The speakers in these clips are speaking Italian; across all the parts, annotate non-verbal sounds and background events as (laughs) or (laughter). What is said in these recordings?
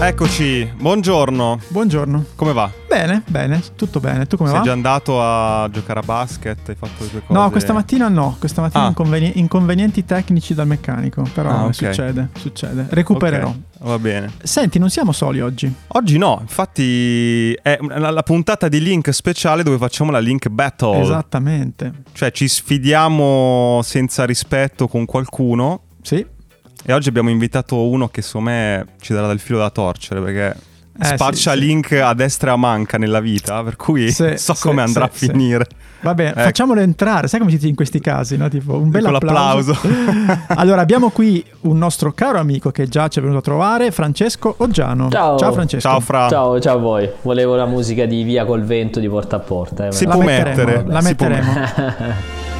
Eccoci, buongiorno. Buongiorno. Come va? Bene, bene, tutto bene. Tu come Sei va? già andato a giocare a basket? Hai fatto le tue cose? No, questa mattina no, questa mattina Ah. inconveni- inconvenienti tecnici dal meccanico, però Ah, ok. succede, succede. Recupererò. Ok, va bene. Senti, non siamo soli oggi. Oggi no, infatti è la puntata di Link speciale dove facciamo la Link Battle. Esattamente. Cioè ci sfidiamo senza rispetto con qualcuno Sì. E oggi abbiamo invitato uno che secondo me ci darà del filo da torcere perché Eh, spaccia sì, sì. Link a destra e a manca nella vita, per cui Sì, (laughs) so sì, come andrà sì, a sì. finire. Va bene, Ecco. facciamolo entrare. Sai come si dice in questi casi, no? Tipo un bel Con applauso. (laughs) allora, abbiamo qui un nostro caro amico che già ci è venuto a trovare, Francesco Oggiano. Ciao. Francesco. Ciao Fra. Ciao, ciao a voi. Volevo la musica di Via col vento di porta a porta. eh, Si La può metteremo, mettere. la si può metteremo. (laughs)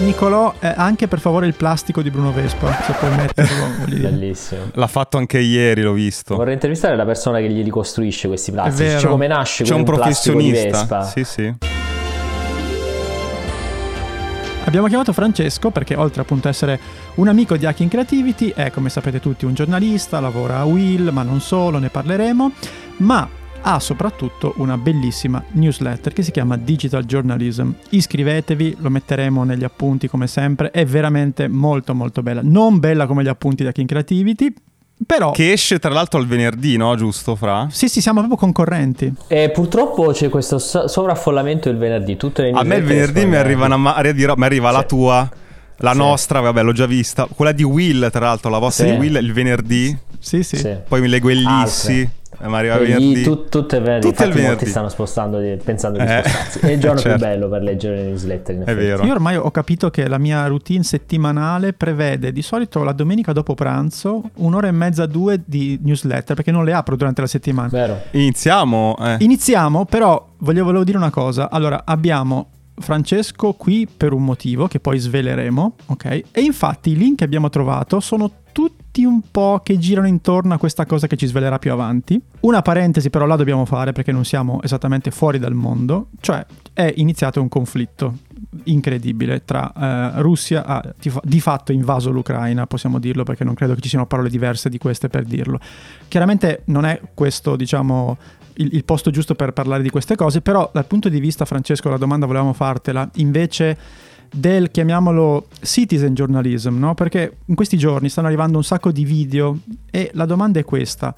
Nicolò, eh, anche per favore il plastico di Bruno Vespa, se puoi metterlo. (laughs) Bellissimo. L'ha fatto anche ieri, l'ho visto. Vorrei intervistare la persona che gli ricostruisce questi plastici. Cioè, come nasce C'è un di professionista. Vespa. Sì, sì. Abbiamo chiamato Francesco perché oltre appunto a essere un amico di Hacking Creativity è come sapete tutti un giornalista, lavora a Will, ma non solo, ne parleremo, ma ha soprattutto una bellissima newsletter che si chiama Digital Journalism. Iscrivetevi, lo metteremo negli appunti come sempre, è veramente molto molto bella. Non bella come gli appunti di Hacking Creativity, però... Che esce tra l'altro al venerdì, no? Giusto, Fra? Sì, sì, siamo proprio concorrenti. E purtroppo c'è questo so- sovraffollamento il venerdì. Tutte le A me il venerdì mi il arriva una marea di roba, mi arriva la Sì. tua, la Sì. nostra, vabbè, l'ho già vista. Quella di Will, tra l'altro, la vostra Sì. di Will il venerdì. Sì, sì. Sì. Poi mi leggo Ellissi, e mi arriva Vedi, venerdì. tu- tutte venerdì. Tutte Infatti venerdì. stanno spostando di- pensando di Eh, spostarsi. È il (laughs) giorno certo. più bello per leggere le newsletter. in È effetti. vero. Io ormai ho capito che la mia routine settimanale prevede di solito la domenica dopo pranzo un'ora e mezza, due di newsletter perché non le apro durante la settimana. Vero? Iniziamo. eh. Iniziamo, però voglio, volevo dire una cosa. Allora, abbiamo Francesco qui per un motivo che poi sveleremo, ok? E infatti i link che abbiamo trovato sono tutti un po' che girano intorno a questa cosa che ci svelerà più avanti. Una parentesi però la dobbiamo fare perché non siamo esattamente fuori dal mondo, cioè è iniziato un conflitto incredibile tra eh, Russia ha di fatto invaso l'Ucraina, possiamo dirlo perché non credo che ci siano parole diverse di queste per dirlo. Chiaramente non è questo, diciamo, il, il posto giusto per parlare di queste cose, però dal punto di vista, Francesco, la domanda volevamo fartela invece del, chiamiamolo, citizen journalism, no? Perché in questi giorni stanno arrivando un sacco di video e la domanda è questa.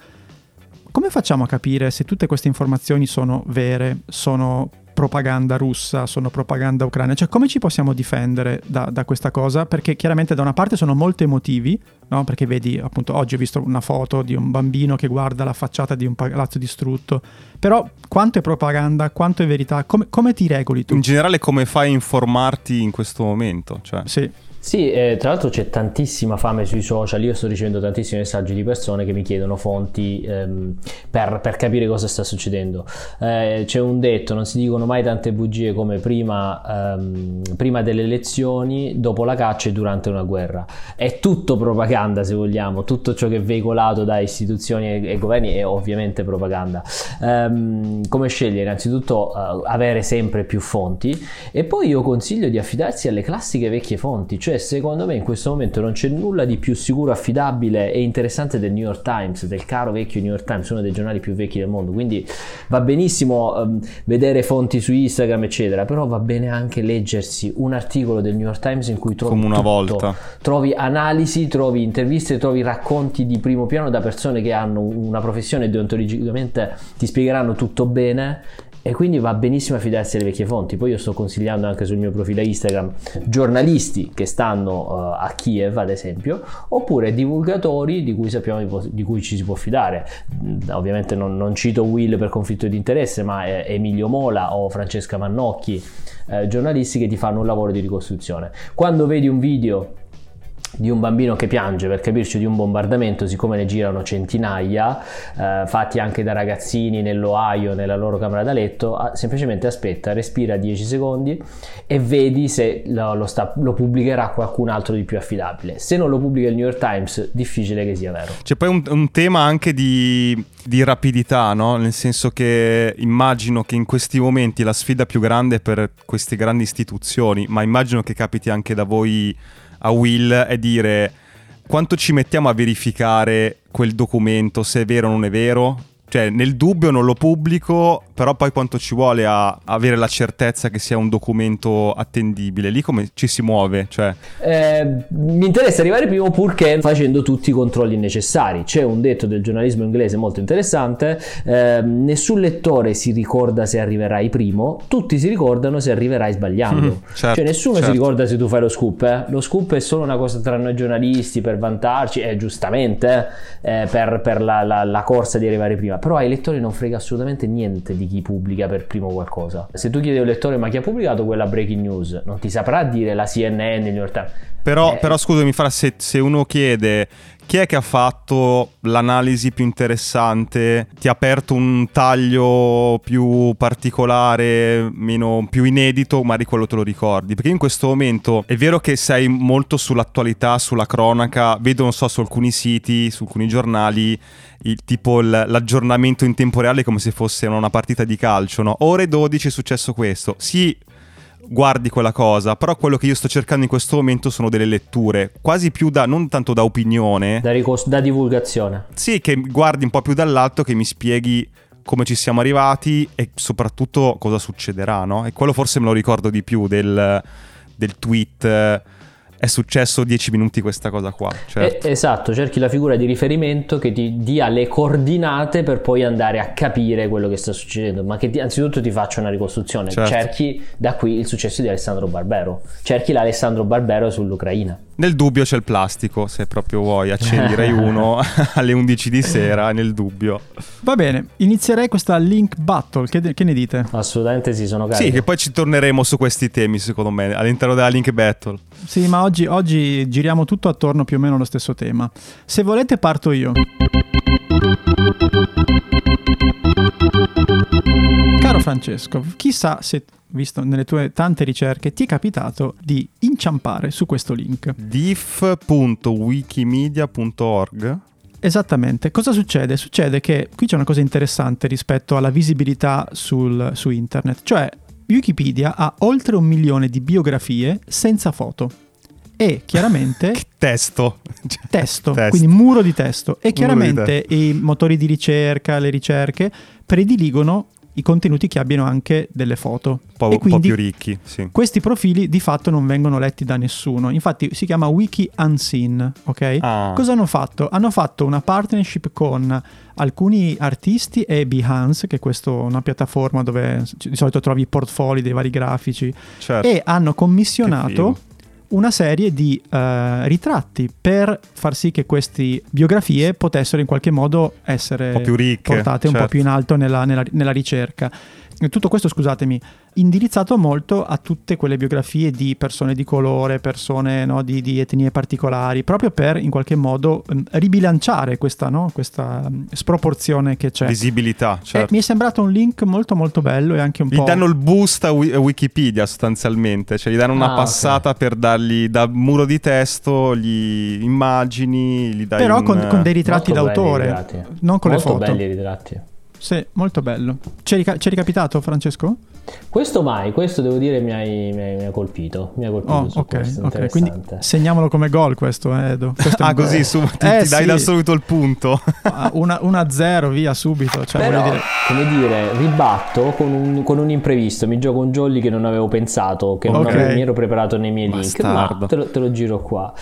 Come facciamo a capire se tutte queste informazioni sono vere, sono propaganda russa, sono propaganda ucraina? Cioè come ci possiamo difendere da, da questa cosa? Perché chiaramente da una parte sono molto emotivi, no? Perché vedi, appunto, oggi ho visto una foto di un bambino che guarda la facciata di un palazzo distrutto. Però quanto è propaganda, quanto è verità? Come, come ti regoli tu? In generale, come fai a informarti in questo momento? Cioè, Sì, Sì, eh, tra l'altro c'è tantissima fame sui social, io sto ricevendo tantissimi messaggi di persone che mi chiedono fonti ehm, per, per capire cosa sta succedendo. Eh, c'è un detto, non si dicono mai tante bugie come prima, ehm, prima delle elezioni, dopo la caccia e durante una guerra. È tutto propaganda se vogliamo, tutto ciò che è veicolato da istituzioni e, e governi è ovviamente propaganda. Ehm, come scegliere? Innanzitutto eh, avere sempre più fonti e poi io consiglio di affidarsi alle classiche vecchie fonti, cioè secondo me in questo momento non c'è nulla di più sicuro, affidabile e interessante del New York Times, del caro vecchio New York Times, uno dei giornali più vecchi del mondo, quindi va benissimo ehm, vedere fonti su Instagram eccetera, però va bene anche leggersi un articolo del New York Times in cui trovi come una tutto. volta. Trovi analisi, trovi interviste, trovi racconti di primo piano da persone che hanno una professione e deontologicamente ti spiegheranno tutto bene e quindi va benissimo affidarsi alle vecchie fonti. Poi io sto consigliando anche sul mio profilo Instagram giornalisti che stanno eh, a Kiev, ad esempio, oppure divulgatori di cui sappiamo di, cui ci si può fidare. Mm, Ovviamente non, non cito Will per conflitto di interesse, ma eh, Emilio Mola o Francesca Mannocchi, eh, giornalisti che ti fanno un lavoro di ricostruzione. Quando vedi un video di un bambino che piange per capirci di un bombardamento, siccome ne girano centinaia, eh, fatti anche da ragazzini nell'Ohio, nella loro camera da letto, semplicemente aspetta, respira 10 secondi e vedi se lo, lo sta- lo pubblicherà qualcun altro di più affidabile. Se non lo pubblica il New York Times, difficile che sia vero. C'è poi un, un tema anche di, di rapidità, no? Nel senso che immagino che in questi momenti la sfida più grande per queste grandi istituzioni, ma immagino che capiti anche da voi a Will, è dire quanto ci mettiamo a verificare quel documento se è vero o non è vero? Cioè, nel dubbio non lo pubblico, però poi quanto ci vuole a avere la certezza che sia un documento attendibile? Lì come ci si muove? Cioè... Eh, mi interessa arrivare primo purché facendo tutti i controlli necessari. C'è un detto del giornalismo inglese molto interessante, eh, nessun lettore si ricorda se arriverai primo, tutti si ricordano se arriverai sbagliando. Mm, certo, cioè nessuno certo. si ricorda se tu fai lo scoop, eh? lo scoop è solo una cosa tra noi giornalisti per vantarci, e giustamente eh, per, per la, la, la corsa di arrivare prima però ai lettori non frega assolutamente niente di chi pubblica per primo qualcosa. Se tu chiedi a un lettore ma chi ha pubblicato quella breaking news, non ti saprà dire la CNN, il New York Times. Però, eh, però scusami, Fra, se, se uno chiede chi è che ha fatto l'analisi più interessante? Ti ha aperto un taglio più particolare, meno, più inedito, magari quello te lo ricordi? Perché in questo momento è vero che sei molto sull'attualità, sulla cronaca, vedo, non so, su alcuni siti, su alcuni giornali, il, tipo il, l'aggiornamento in tempo reale come se fosse una partita di calcio, no? Ore 12 è successo questo. Sì, guardi quella cosa, però quello che io sto cercando in questo momento sono delle letture, quasi più da, non tanto da opinione. Da, ricos- da divulgazione. Sì, che guardi un po' più dall'alto, che mi spieghi come ci siamo arrivati e soprattutto cosa succederà, no? E quello forse me lo ricordo di più del, del tweet è successo dieci minuti questa cosa qua. Certo. Eh, esatto, cerchi la figura di riferimento che ti dia le coordinate per poi andare a capire quello che sta succedendo, ma che ti, anzitutto ti faccia una ricostruzione. Certo. Cerchi da qui il successo di Alessandro Barbero, cerchi l'Alessandro Barbero sull'Ucraina. Nel dubbio c'è il plastico, se proprio vuoi accendi Rai (laughs) 1 (laughs) alle 11 di sera, nel dubbio. Va bene, inizierei questa link battle, che, che ne dite? Assolutamente sì, sono carico. Sì, che poi ci torneremo su questi temi secondo me, all'interno della link battle. Sì, ma oggi, oggi giriamo tutto attorno più o meno allo stesso tema. Se volete parto io. Caro Francesco, chissà se visto nelle tue tante ricerche, ti è capitato di inciampare su questo link. diff.wikimedia.org Esattamente. Cosa succede? Succede che qui c'è una cosa interessante rispetto alla visibilità sul, su internet, cioè Wikipedia ha oltre un milione di biografie senza foto. E chiaramente... (laughs) testo. testo. testo, quindi muro di testo. E chiaramente i motori di ricerca, le ricerche prediligono i contenuti che abbiano anche delle foto. Un po', un po più ricchi, sì. Questi profili di fatto non vengono letti da nessuno. Infatti si chiama Wiki Unseen, ok? Ah. Cosa hanno fatto? Hanno fatto una partnership con alcuni artisti e Behance, che è questa una piattaforma dove di solito trovi i portfolio dei vari grafici, certo. e hanno commissionato una serie di uh, ritratti per far sì che queste biografie potessero in qualche modo essere ricche, portate certo. un po' più in certo. alto nella, nella, nella ricerca. Tutto questo, scusatemi, indirizzato molto a tutte quelle biografie di persone di colore, persone no, di, di, etnie particolari, proprio per in qualche modo um, ribilanciare questa, no, questa um, sproporzione che c'è. Visibilità, certo. mi è sembrato un link molto molto bello e anche un gli po'... Gli danno il boost a, Wikipedia sostanzialmente, cioè gli danno una ah, passata okay. per dargli da muro di testo gli immagini, gli dai Però un... con, con, dei ritratti d'autore, non con molto le foto. belli i ritratti. Sì, molto bello. Ci è, rica- ricapitato, Francesco? Questo mai, questo devo dire mi, hai, mi, hai, mi ha colpito. Mi ha colpito oh, ok, questo, ok. Quindi segniamolo come gol questo, eh, Edo. Questo ah, così, su, ti, eh, ti dai sì. da subito il punto. 1-0, ah, via, subito. Cioè, Però, dire... come dire, ribatto con un, con un, imprevisto. Mi gioco un jolly che non avevo pensato, che non okay. avevo, mi ero preparato nei miei Bastardo. link, ma te lo, te lo giro qua.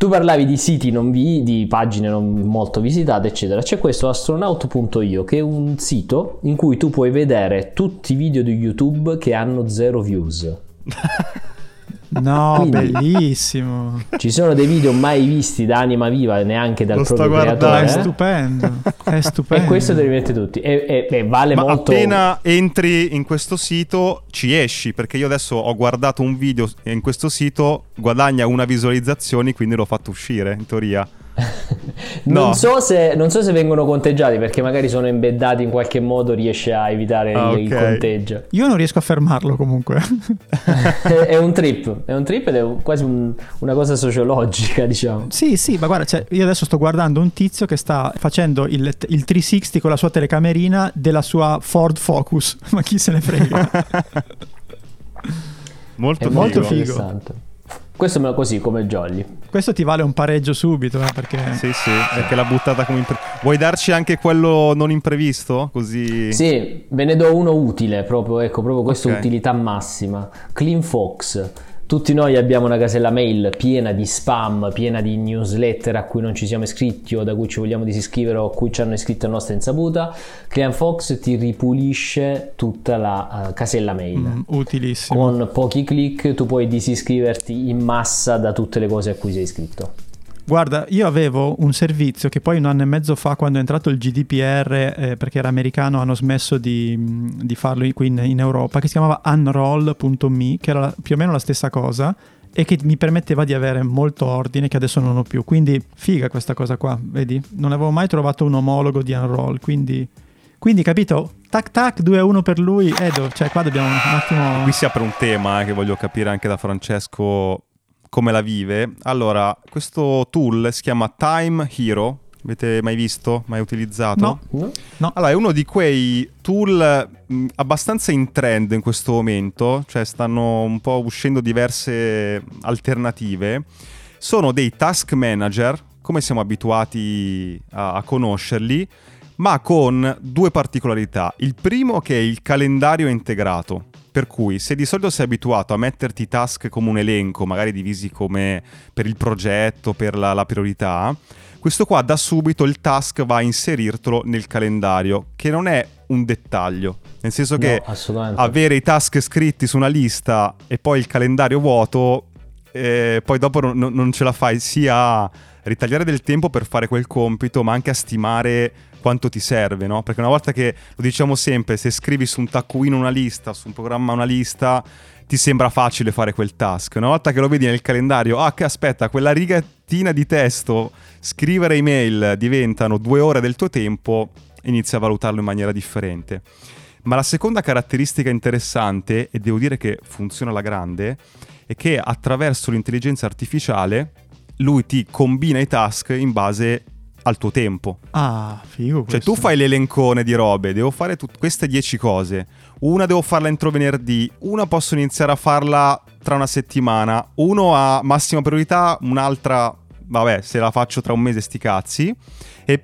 Tu parlavi di siti non vi, di pagine non molto visitate, eccetera. C'è questo astronaut.io che è un sito in cui tu puoi vedere tutti i video di YouTube che hanno zero views. (laughs) No, (laughs) Quindi, bellissimo. Ci sono dei video mai visti da anima viva, neanche dal Lo proprio creatore. È stupendo, è (laughs) stupendo. E questo te li tutti. E, e, e vale Ma molto. Appena entri in questo sito ci esci, perché io adesso ho guardato un video in questo sito, guadagna una visualizzazione, quindi l'ho fatto uscire in teoria. Non, no. so se, non, so se, vengono conteggiati perché magari sono embeddati in qualche modo, riesce a evitare ah, il, okay. conteggio. Io non riesco a fermarlo comunque. (laughs) è, un trip, è un trip ed è quasi un, una cosa sociologica, diciamo. Sì, sì, ma guarda, cioè, io adesso sto guardando un tizio che sta facendo il, il 360 con la sua telecamerina della sua Ford Focus, (laughs) ma chi se ne frega. (laughs) molto, molto figo. Questo me lo così come Jolly. Questo ti vale un pareggio subito, eh, perché... Sì, sì, perché l'ha buttata come impre... Vuoi darci anche quello non imprevisto? Così... Sì, ve ne do uno utile, proprio, ecco, proprio questa Ok. utilità massima. Clean Fox. Tutti noi abbiamo una casella mail piena di spam, piena di newsletter a cui non ci siamo iscritti o da cui ci vogliamo disiscrivere o a cui ci hanno iscritto a nostra insaputa. Clean Fox ti ripulisce tutta la eh, casella mail. Mm, utilissimo. Con pochi click tu puoi disiscriverti in massa da tutte le cose a cui sei iscritto. Guarda, io avevo un servizio che poi un anno e mezzo fa, quando è entrato il GDPR, eh, perché era americano, hanno smesso di, di farlo qui in, in Europa, che si chiamava unroll.me, che era più o meno la stessa cosa e che mi permetteva di avere molto ordine che adesso non ho più. Quindi figa questa cosa qua, vedi? Non avevo mai trovato un omologo di Unroll, quindi... Quindi capito? Tac tac, 2 a 1 per lui. Edo, cioè qua dobbiamo un attimo... Qui si apre un tema eh, che voglio capire anche da Francesco come la vive. Allora, questo tool si chiama Time Hero. Avete mai visto? Mai utilizzato? No. No? Allora, è uno di quei tool mh, abbastanza in trend in questo momento, cioè stanno un po' uscendo diverse alternative. Sono dei task manager, come siamo abituati a, a conoscerli, ma con due particolarità. Il primo che è il calendario integrato. Per cui se di solito sei abituato a metterti i task come un elenco, magari divisi come per il progetto, per la, la priorità, questo qua da subito il task va a inserirtelo nel calendario, che non è un dettaglio. Nel senso che No, avere i task scritti su una lista e poi il calendario vuoto, eh, poi dopo non, non- non ce la fai sia a ritagliare del tempo per fare quel compito, ma anche a stimare quanto ti serve, no? Perché una volta che, lo diciamo sempre, se scrivi su un taccuino una lista, su un programma una lista, ti sembra facile fare quel task. Una volta che lo vedi nel calendario, ah che aspetta, quella rigatina di testo, scrivere email diventano due ore del tuo tempo, inizi a valutarlo in maniera differente. Ma la seconda caratteristica interessante, e devo dire che funziona alla grande, è che attraverso l'intelligenza artificiale lui ti combina i task in base al tuo tempo. Ah, figo Cioè questo. tu fai l'elencone di robe, devo fare tut- queste 10 cose. Una devo farla entro venerdì, una posso iniziare a farla tra una settimana, uno ha massima priorità, un'altra, vabbè, se la faccio tra un mese sti cazzi. E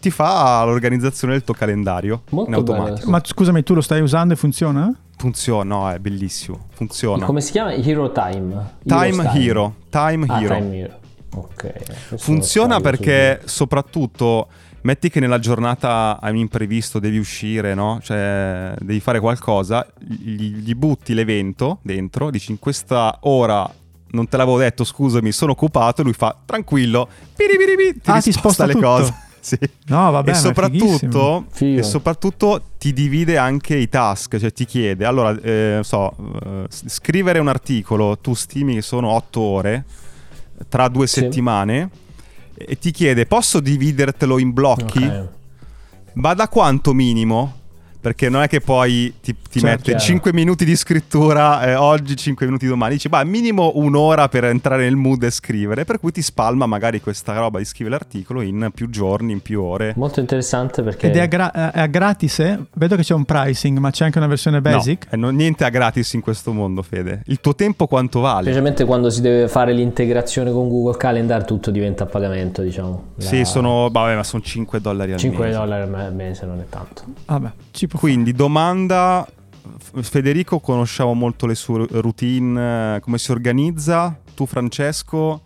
ti fa l'organizzazione del tuo calendario Molto in automatico. bello. Ma scusami, tu lo stai usando e funziona? Funziona, no, è bellissimo. Funziona. Come si chiama? Hero Time. Time Heroes Hero. Time Ah, Hero. Time Hero. Ok. Funziona perché soprattutto metti che nella giornata hai un imprevisto, devi uscire, no? Cioè devi fare qualcosa, gli, gli butti l'evento dentro, dici in questa ora non te l'avevo detto, scusami, sono occupato, e lui fa tranquillo, piripiripi, ti Ah, ti sposta le tutto. cose. (laughs) Sì. No, vabbè, e soprattutto, e soprattutto ti divide anche i task, cioè ti chiede, allora, eh, non so, eh, scrivere un articolo, tu stimi che sono 8 ore, tra due Sì. settimane, e ti chiede, posso dividertelo in blocchi? Ok. Ma da quanto minimo? Perché non è che poi ti, ti Certo. mette Chiaro. 5 minuti di scrittura eh, oggi, 5 minuti domani. Dici, bah, minimo un'ora per entrare nel mood e scrivere. Per cui ti spalma magari questa roba di scrivere l'articolo in più giorni, in più ore. Molto interessante perché Ed è a, gra- è a gratis, eh? Vedo che c'è un pricing, ma c'è anche una versione basic. No, eh, non- niente a gratis in questo mondo, Fede. Il tuo tempo quanto vale? specialmente quando si deve fare l'integrazione con Google Calendar tutto diventa a pagamento, diciamo. La- Sì, sono, vabbè, ma sono 5 dollari al 5 mese. dollari al mese non è tanto. Vabbè, ci può Quindi domanda, F- Federico conosciamo molto le sue routine, come si organizza, tu Francesco,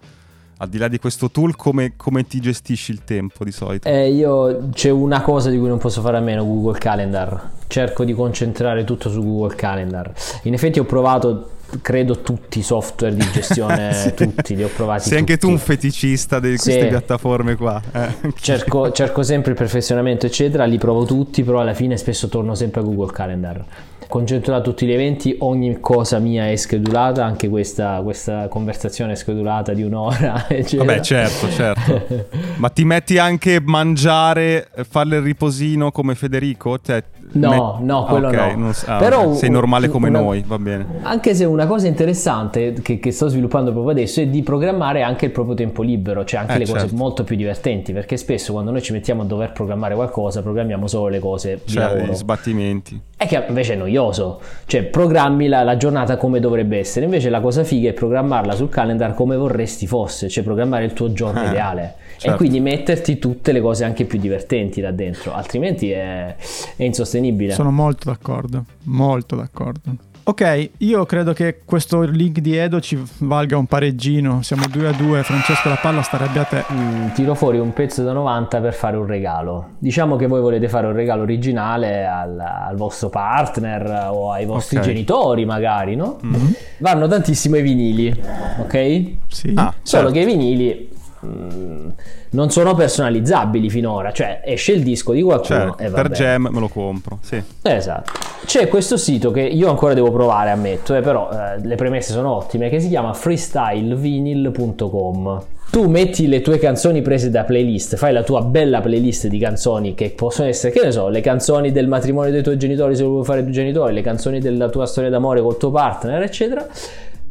al di là di questo tool, come, come ti gestisci il tempo di solito? Eh, io c'è una cosa di cui non posso fare a meno, Google Calendar. Cerco di concentrare tutto su Google Calendar. In effetti ho provato, credo, tutti i software di gestione, (laughs) Sì. tutti, li ho provati Sei anche tu tutti. un feticista di Sì. queste piattaforme qua. eh. Cerco, (laughs) cerco sempre il perfezionamento, eccetera, li provo tutti, però alla fine spesso torno sempre a Google Calendar. Concentro da tutti gli eventi, ogni cosa mia è schedulata, anche questa, questa conversazione è schedulata di un'ora, (laughs) eccetera. Vabbè, certo, certo. Ma ti metti anche mangiare, eh, fare il riposino come Federico? Cioè, No, Me- no, quello ok, no. non s- ah, Però sei normale come una- noi, va bene. Anche se una cosa interessante che, che sto sviluppando proprio adesso è di programmare anche il proprio tempo libero, cioè anche Eh, le cose certo. molto più divertenti, perché spesso quando noi ci mettiamo a dover programmare qualcosa, programmiamo solo le cose di Cioè, lavoro. gli sbattimenti. E che invece è noioso, cioè programmi la, la giornata come dovrebbe essere, invece la cosa figa è programmarla sul calendar come vorresti fosse, cioè programmare il tuo giorno Ah, ideale e certo. quindi metterti tutte le cose anche più divertenti là dentro, altrimenti è, è insostenibile. Sono molto d'accordo, molto d'accordo. Ok, io credo che questo link di Edo ci valga un pareggino. Siamo 2 a 2. Francesco La Palla sta arrabbia a te. Mm, tiro fuori un pezzo da 90 per fare un regalo. Diciamo che voi volete fare un regalo originale al, al vostro partner o ai vostri Ok. genitori, magari, no? Mm-hmm. Vanno tantissimo i vinili, ok? Sì. Ah, Solo certo. che i vinili mm, non sono personalizzabili finora, cioè esce il disco di qualcuno Certo, e va per bene. Gem me lo compro, sì. Esatto. C'è questo sito che io ancora devo provare, ammetto, eh, però eh, le premesse sono ottime, che si chiama freestylevinyl.com. Tu metti le tue canzoni prese da playlist, fai la tua bella playlist di canzoni che possono essere, che ne so, le canzoni del matrimonio dei tuoi genitori se vuoi fare i tuoi genitori, le canzoni della tua storia d'amore col tuo partner, eccetera.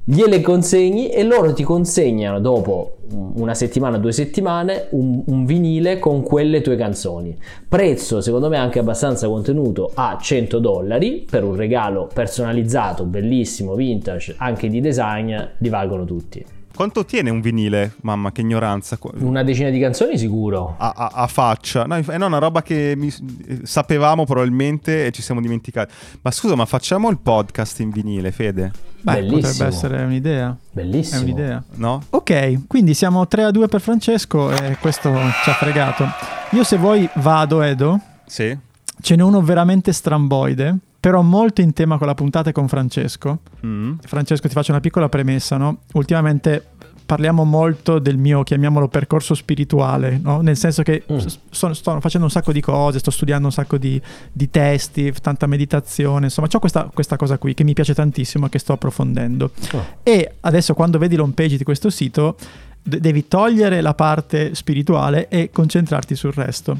Gliele consegni e loro ti consegnano dopo una settimana, due settimane un, un vinile con quelle tue canzoni. Prezzo secondo me anche abbastanza contenuto a 100 dollari per un regalo personalizzato, bellissimo, vintage, anche di design, li valgono tutti. Quanto tiene un vinile? Mamma, che ignoranza. Una decina di canzoni sicuro. A, a- a faccia. No, inf- eh, no, una roba che mi- eh, sapevamo probabilmente e ci siamo dimenticati. Ma scusa, ma facciamo il podcast in vinile, Fede? Beh, bellissimo. potrebbe essere un'idea. È Bellissimo. un'idea. No? Ok, quindi siamo 3 a 2 per Francesco e questo ci ha fregato. Io se vuoi vado, Edo. Sì. Ce n'è uno veramente stramboide, però molto in tema con la puntata e con Francesco. Mm. Francesco, ti faccio una piccola premessa, no? Ultimamente parliamo molto del mio, chiamiamolo, percorso spirituale, no? Nel senso che Mm. sto, sto facendo un sacco di cose, sto studiando un sacco di, di testi, tanta meditazione, insomma, ho questa, questa cosa qui che mi piace tantissimo e che sto approfondendo. Oh. E adesso quando vedi l'home page di questo sito, de- devi togliere la parte spirituale e concentrarti sul resto.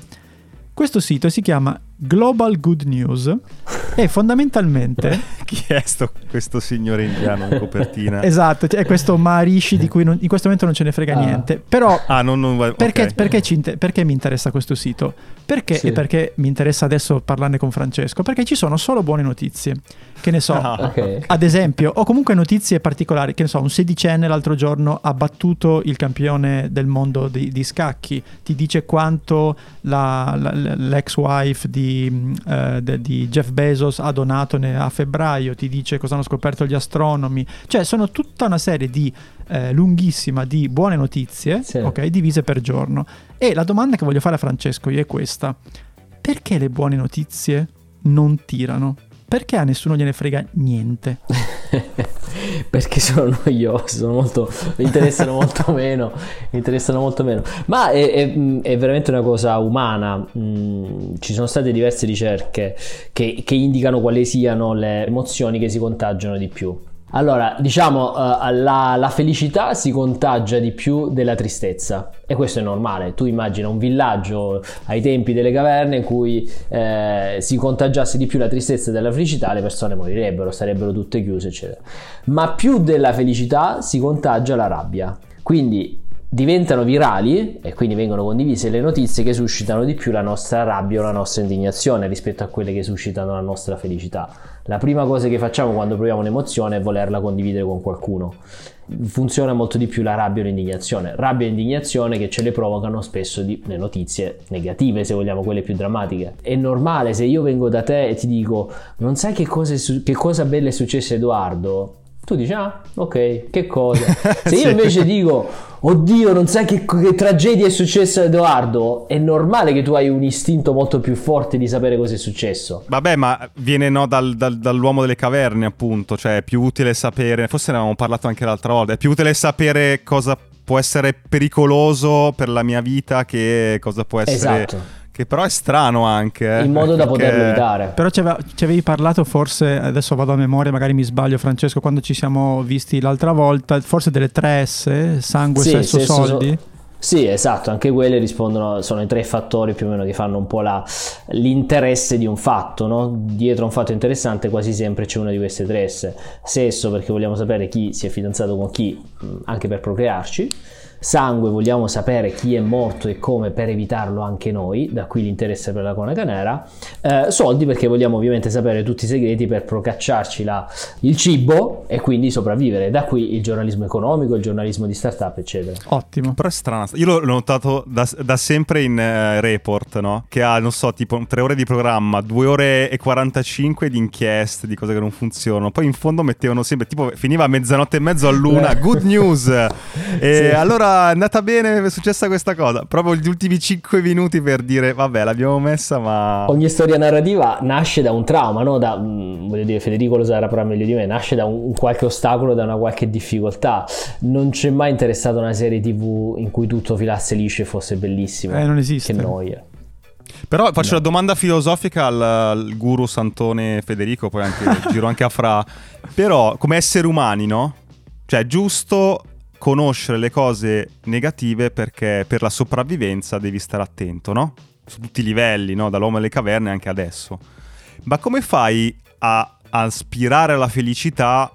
Questo sito si chiama Global Good News e fondamentalmente (laughs) Chi è sto, questo signore indiano in copertina? (laughs) Esatto, è questo Maharishi di cui non- in questo momento non ce ne frega Ah. niente. Però Ah, non, non va- perché, ok. perché ci perché mi interessa questo sito? Perché, Sì. E perché mi interessa adesso parlarne con Francesco? Perché ci sono solo buone notizie. Che ne so, (laughs) Ah. Ok. ad esempio, o comunque notizie particolari. Che ne so, un sedicenne l'altro giorno ha battuto il campione del mondo di, di scacchi. Ti dice quanto la- la- l'ex wife di, mh, eh, de- di Jeff Bezos ha donato ne- a febbraio. Ti dice cosa hanno scoperto gli astronomi. Cioè, sono tutta una serie di eh, lunghissima di buone notizie, Sì. ok, divise per giorno. E la domanda che voglio fare a Francesco io è questa: perché le buone notizie non tirano? Perché a nessuno gliene frega niente? (laughs) perché sono noiosi, sono molto, mi interessano molto (laughs) meno, mi interessano molto meno. Ma è, è- è veramente una cosa umana. Mm, ci sono state diverse ricerche che, che indicano quali siano le emozioni che si contagiano di più. Allora, diciamo, eh, la, la felicità si contagia di più della tristezza e questo è normale. Tu immagina un villaggio ai tempi delle caverne in cui eh, si contagiasse di più la tristezza della felicità, le persone morirebbero, sarebbero tutte chiuse, eccetera. Ma più della felicità si contagia la rabbia. Quindi diventano virali e quindi vengono condivise le notizie che suscitano di più la nostra rabbia o la nostra indignazione rispetto a quelle che suscitano la nostra felicità. La prima cosa che facciamo quando proviamo un'emozione è volerla condividere con qualcuno. Funziona molto di più la rabbia o l'indignazione. Rabbia e indignazione che ce le provocano spesso di- le notizie negative, se vogliamo, quelle più drammatiche. È normale se io vengo da te e ti dico non sai che cosa, che cosa bella è successa a Edoardo? Tu dici, ah, ok, che cosa? (laughs) Se io invece dico, oddio, non sai che, che tragedia è successa a Edoardo, è normale che tu hai un istinto molto più forte di sapere cosa è successo. Vabbè, ma viene no, dal- dal- dall'uomo delle caverne, appunto. Cioè, è più utile sapere. Forse ne avevamo parlato anche l'altra volta. È più utile sapere cosa può essere pericoloso per la mia vita che cosa può essere. Esatto. Che però è strano anche. eh, In modo da perché- poterlo evitare. Però ci, avevi parlato forse, adesso vado a memoria, magari mi sbaglio Francesco, quando ci siamo visti l'altra volta, forse delle tre S, sangue, Sì, sesso, sesso, soldi. Sì, esatto, anche quelle rispondono, sono i tre fattori più o meno che fanno un po' la, l'interesse di un fatto, no? Dietro a un fatto interessante quasi sempre c'è una di queste tre S. Sesso perché vogliamo sapere chi si è fidanzato con chi, anche per procrearci sangue, vogliamo sapere chi è morto e come per evitarlo anche noi, da qui l'interesse per la cronaca nera, eh, soldi perché vogliamo ovviamente sapere tutti i segreti per procacciarci la, il cibo e quindi sopravvivere, da qui il giornalismo economico, il giornalismo di startup, eccetera. Ottimo. Però è strano, io l'ho notato da, da sempre in uh, report, no? Che ha, non so, tipo tre ore di programma, due ore e 45 di inchieste, di cose che non funzionano, poi in fondo mettevano sempre, tipo finiva a mezzanotte e mezzo a luna, (laughs) good news! e sì. allora è andata bene, è successa questa cosa. Proprio gli ultimi 5 minuti per dire, vabbè, l'abbiamo messa, ma... Ogni storia narrativa nasce da un trauma, no? Da, mm, voglio dire, Federico lo saprà però meglio di me, nasce da un, un qualche ostacolo, da una qualche difficoltà. Non c'è mai interessato una serie tv in cui tutto filasse liscio e fosse bellissimo. Eh, non esiste. Che noia. Però faccio no. la domanda filosofica al, al, guru Santone Federico, poi anche, (laughs) giro anche a Fra. Però come esseri umani, no? Cioè, è giusto conoscere le cose negative perché per la sopravvivenza devi stare attento, no? Su tutti i livelli, no? Dall'uomo alle caverne anche adesso. Ma come fai a aspirare alla felicità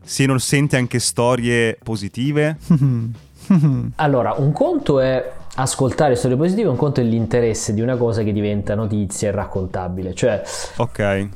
se non senti anche storie positive? (laughs) allora, un conto è ascoltare storie positive, un conto è l'interesse di una cosa che diventa notizia e raccontabile. Cioè, ok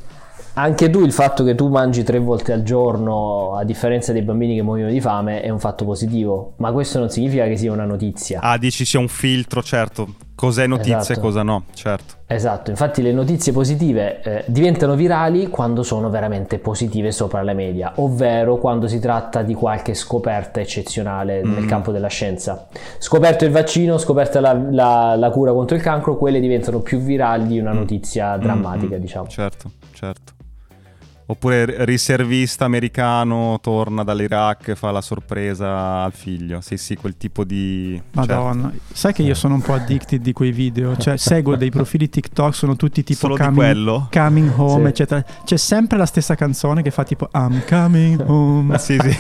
anche tu il fatto che tu mangi tre volte al giorno, a differenza dei bambini che muoiono di fame, è un fatto positivo, ma questo non significa che sia una notizia. Ah, dici sia un filtro, certo. Cos'è notizia esatto. e cosa no, certo. Esatto, infatti le notizie positive eh, diventano virali quando sono veramente positive sopra la media, ovvero quando si tratta di qualche scoperta eccezionale mm. nel campo della scienza. Scoperto il vaccino, scoperta la, la, la, cura contro il cancro, quelle diventano più virali di una mm. notizia mm. drammatica, mm. diciamo. Certo, certo. Oppure riservista americano torna dall'Iraq e fa la sorpresa al figlio. Sì, sì, quel tipo di... Madonna, certo. sai che io sono un po' addicted di quei video? Cioè, seguo dei profili TikTok, sono tutti tipo Solo coming, coming Home, sì. eccetera. C'è sempre la stessa canzone che fa tipo I'm coming home. (laughs) sì, sì.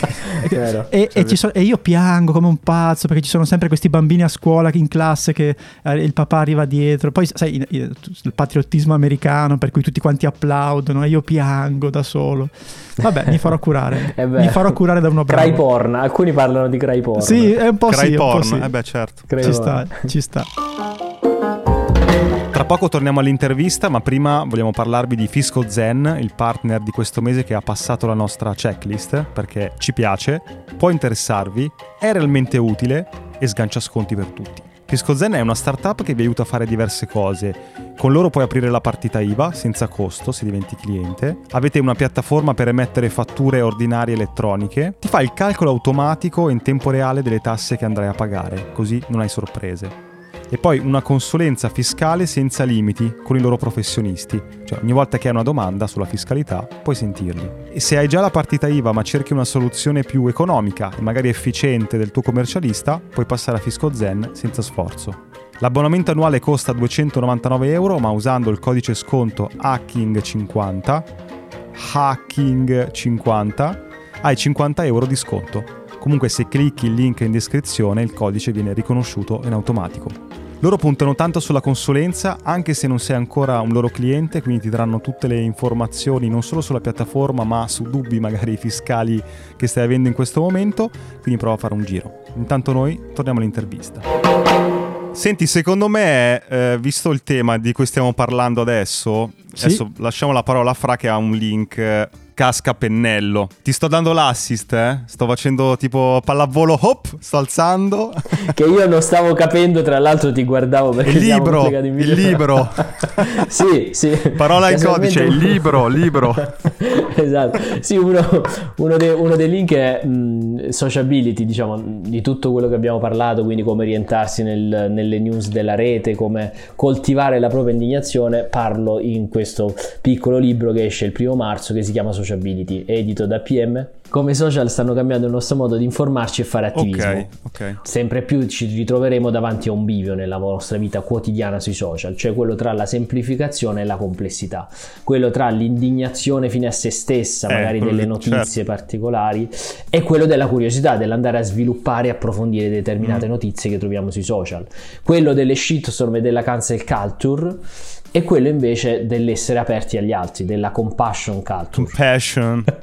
(laughs) e, e, so, e, io piango come un pazzo perché ci sono sempre questi bambini a scuola, in classe, che eh, il papà arriva dietro. Poi, sai, il patriottismo americano per cui tutti quanti applaudono e io piango da solo. Vabbè, mi farò curare. (laughs) mi farò curare da uno bravo. Cry porn, alcuni parlano di cry porn. Sì, è un po' cry sì, porn. Sì. Eh beh, certo. Cry ci porn. sta, ci sta. Tra poco torniamo all'intervista, ma prima vogliamo parlarvi di Fisco Zen, il partner di questo mese che ha passato la nostra checklist, perché ci piace, può interessarvi, è realmente utile e sgancia sconti per tutti. Fisco Zen è una startup che vi aiuta a fare diverse cose. Con loro puoi aprire la partita IVA senza costo se diventi cliente. Avete una piattaforma per emettere fatture ordinarie elettroniche. Ti fa il calcolo automatico in tempo reale delle tasse che andrai a pagare, così non hai sorprese e poi una consulenza fiscale senza limiti con i loro professionisti. Cioè ogni volta che hai una domanda sulla fiscalità puoi sentirli. E se hai già la partita IVA ma cerchi una soluzione più economica e magari efficiente del tuo commercialista, puoi passare a Fisco Zen senza sforzo. L'abbonamento annuale costa 299 euro ma usando il codice sconto HACKING50 HACKING50 hai 50 euro di sconto. Comunque se clicchi il link in descrizione il codice viene riconosciuto in automatico. Loro puntano tanto sulla consulenza, anche se non sei ancora un loro cliente, quindi ti daranno tutte le informazioni non solo sulla piattaforma, ma su dubbi magari fiscali che stai avendo in questo momento, quindi prova a fare un giro. Intanto noi torniamo all'intervista. Senti, secondo me, eh, visto il tema di cui stiamo parlando adesso, sì. adesso lasciamo la parola a Fra che ha un link casca pennello. Ti sto dando l'assist, eh? Sto facendo tipo pallavolo hop, sto alzando. (laughs) Che io non stavo capendo, tra l'altro ti guardavo perché il (laughs) libro, il libro. sì, sì. Parola in codice, il libro, libro. esatto. Sì, uno, uno, de, uno, dei link è mh, sociability, diciamo, di tutto quello che abbiamo parlato, quindi come orientarsi nel, nelle news della rete, come coltivare la propria indignazione. Parlo in questo piccolo libro che esce il primo marzo che si chiama Sociability, edito da PM come i social stanno cambiando il nostro modo di informarci e fare attivismo. Ok, ok. Sempre più ci ritroveremo davanti a un bivio nella nostra vita quotidiana sui social, cioè quello tra la semplificazione e la complessità, quello tra l'indignazione fine a se stessa, Eh, magari quello delle notizie certo. particolari, e quello della curiosità, dell'andare a sviluppare e approfondire Mm. determinate notizie che troviamo sui social, quello delle shitstorm e della cancel culture, e quello invece dell'essere aperti agli altri, della compassion culture. Compassion. (laughs)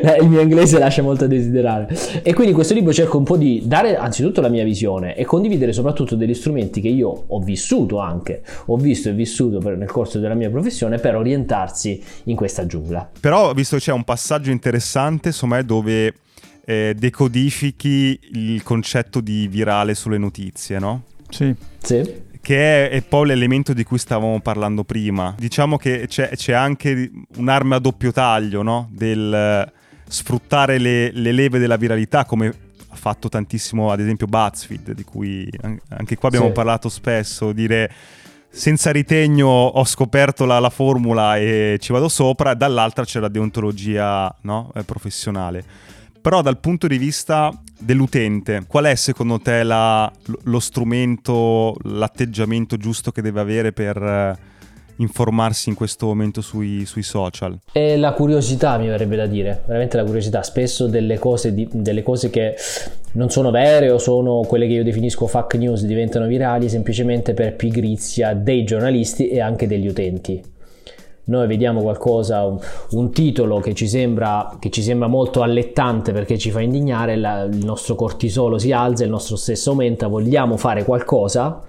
Eh, il mio inglese lascia molto a desiderare e quindi questo libro cerca un po' di dare anzitutto la mia visione e condividere soprattutto degli strumenti che io ho vissuto anche ho visto e vissuto per- nel corso della mia professione per orientarsi in questa giungla Però, visto che c'è un passaggio interessante, insomma, è dove eh, decodifichi il concetto di virale sulle notizie, no? Sì. sì Che è, è poi l'elemento di cui stavamo parlando prima. Diciamo che c'è, c'è anche un'arma a doppio taglio, no? Del eh, sfruttare le, le leve della viralità, come ha fatto tantissimo, ad esempio, BuzzFeed, di cui an- anche qua abbiamo Sì. parlato spesso. Dire senza ritegno ho scoperto la, la formula e ci vado sopra, dall'altra c'è la deontologia no? eh, professionale. Però dal punto di vista dell'utente, qual è secondo te la- lo- strumento, l'atteggiamento giusto che deve avere per eh, informarsi in questo momento sui, sui social? e la curiosità mi verrebbe da dire. Veramente la curiosità. Spesso delle cose, di- delle cose che non sono vere o sono quelle che io definisco fake news diventano virali semplicemente per pigrizia dei giornalisti e anche degli utenti noi vediamo qualcosa, un, un titolo che ci, sembra, che ci sembra molto allettante perché ci fa indignare, la- il nostro cortisolo si alza, il nostro stesso aumenta, vogliamo fare qualcosa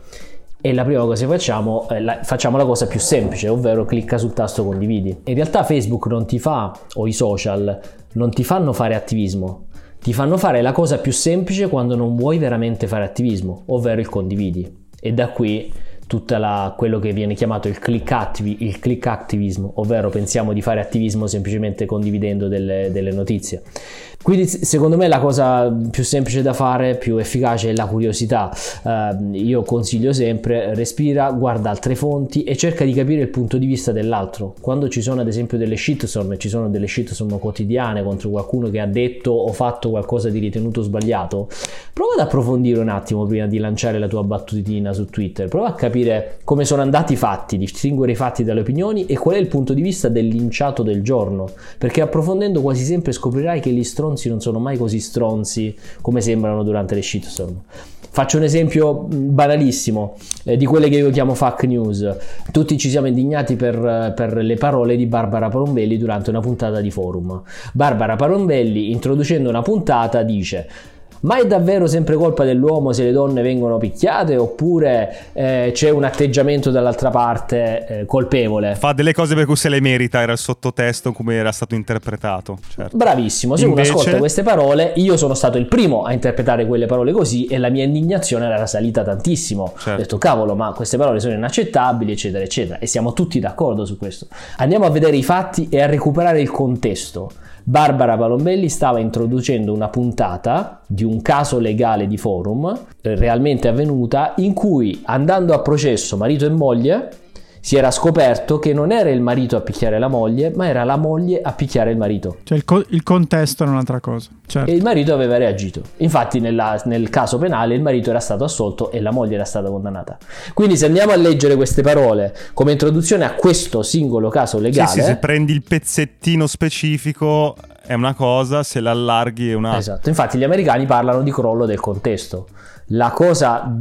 e la prima cosa che facciamo è la, facciamo la cosa più semplice, ovvero clicca sul tasto condividi. In realtà Facebook non ti fa, o i social, non ti fanno fare attivismo, ti fanno fare la cosa più semplice quando non vuoi veramente fare attivismo, ovvero il condividi. E da qui tutto quello che viene chiamato il click, attivi- il click activism, ovvero pensiamo di fare attivismo semplicemente condividendo delle, delle notizie. Quindi secondo me la cosa più semplice da fare, più efficace è la curiosità. Eh, io consiglio sempre respira, guarda altre fonti e cerca di capire il punto di vista dell'altro. Quando ci sono ad esempio delle shitstorm, ci sono delle shitstorm quotidiane contro qualcuno che ha detto o fatto qualcosa di ritenuto sbagliato, prova ad approfondire un attimo prima di lanciare la tua battutina su Twitter, prova a capire come sono andati i fatti, distinguere i fatti dalle opinioni e qual è il punto di vista del linciato del giorno, perché approfondendo quasi sempre scoprirai che gli stronzi non sono mai così stronzi come sembrano durante le shitstorm. Faccio un esempio mh, banalissimo eh, di quelle che io chiamo fake news. Tutti ci siamo indignati per, eh, per le parole di Barbara Parombelli durante una puntata di forum. Barbara Parombelli, introducendo una puntata, dice ma è davvero sempre colpa dell'uomo se le donne vengono picchiate oppure eh, c'è un atteggiamento dall'altra parte eh, colpevole? Fa delle cose per cui se le merita, era il sottotesto come era stato interpretato. Certo. Bravissimo, se Invece- uno ascolta queste parole, io sono stato il primo a interpretare quelle parole così e la mia indignazione era salita tantissimo. Certo. Ho detto cavolo, ma queste parole sono inaccettabili, eccetera, eccetera. E siamo tutti d'accordo su questo. Andiamo a vedere i fatti e a recuperare il contesto. Barbara Palombelli stava introducendo una puntata di un caso legale di forum eh, realmente avvenuta in cui andando a processo marito e moglie si era scoperto che non era il marito a picchiare la moglie, ma era la moglie a picchiare il marito. Cioè il, co- il contesto è un'altra cosa. Certo. E il marito aveva reagito. Infatti, nella- nel caso penale, il marito era stato assolto e la moglie era stata condannata. Quindi, se andiamo a leggere queste parole come introduzione a questo singolo caso Sì, legale, sì, se prendi il pezzettino specifico è una cosa, se l'allarghi è un'altra. Esatto, infatti gli americani parlano di crollo del contesto. La cosa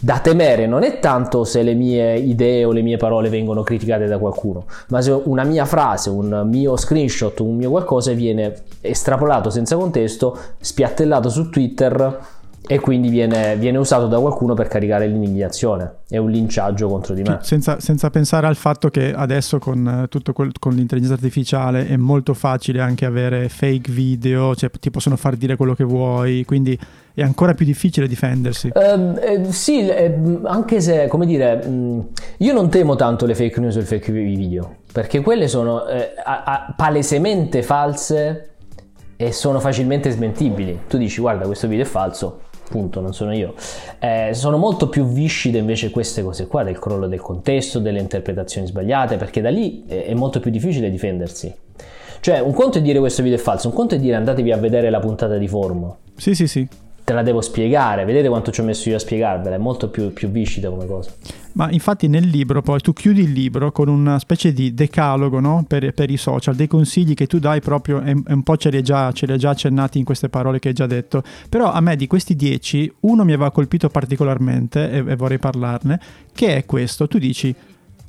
da temere non è tanto se le mie idee o le mie parole vengono criticate da qualcuno, ma se una mia frase, un mio screenshot, un mio qualcosa viene estrapolato senza contesto, spiattellato su Twitter e quindi viene, viene usato da qualcuno per caricare l'indignazione. È un linciaggio contro di me. Senza, senza pensare al fatto che adesso con, eh, tutto quel- con l'intelligenza artificiale è molto facile anche avere fake video, cioè ti possono far dire quello che vuoi, quindi è ancora più difficile difendersi. Ehm, eh, sì, eh, anche se, come dire, mh, io non temo tanto le fake news o i fake video, perché quelle sono eh, a- a- palesemente false e sono facilmente smentibili. Tu dici, guarda, questo video è falso, punto, non sono io. Eh, sono molto più viscide invece queste cose qua, del crollo del contesto, delle interpretazioni sbagliate, perché da lì è, è molto più difficile difendersi. Cioè, un conto è dire questo video è falso, un conto è dire andatevi a vedere la puntata di Formo. Sì, sì, sì. Te la devo spiegare, vedete quanto ci ho messo io a spiegarvela, è molto più, più viscida come cosa. Ma infatti nel libro poi tu chiudi il libro con una specie di decalogo no? per, per, i social, dei consigli che tu dai proprio, e, un po' ce li, hai già, già accennati in queste parole che hai già detto, però a me di questi dieci uno mi aveva colpito particolarmente e, e vorrei parlarne, che è questo, tu dici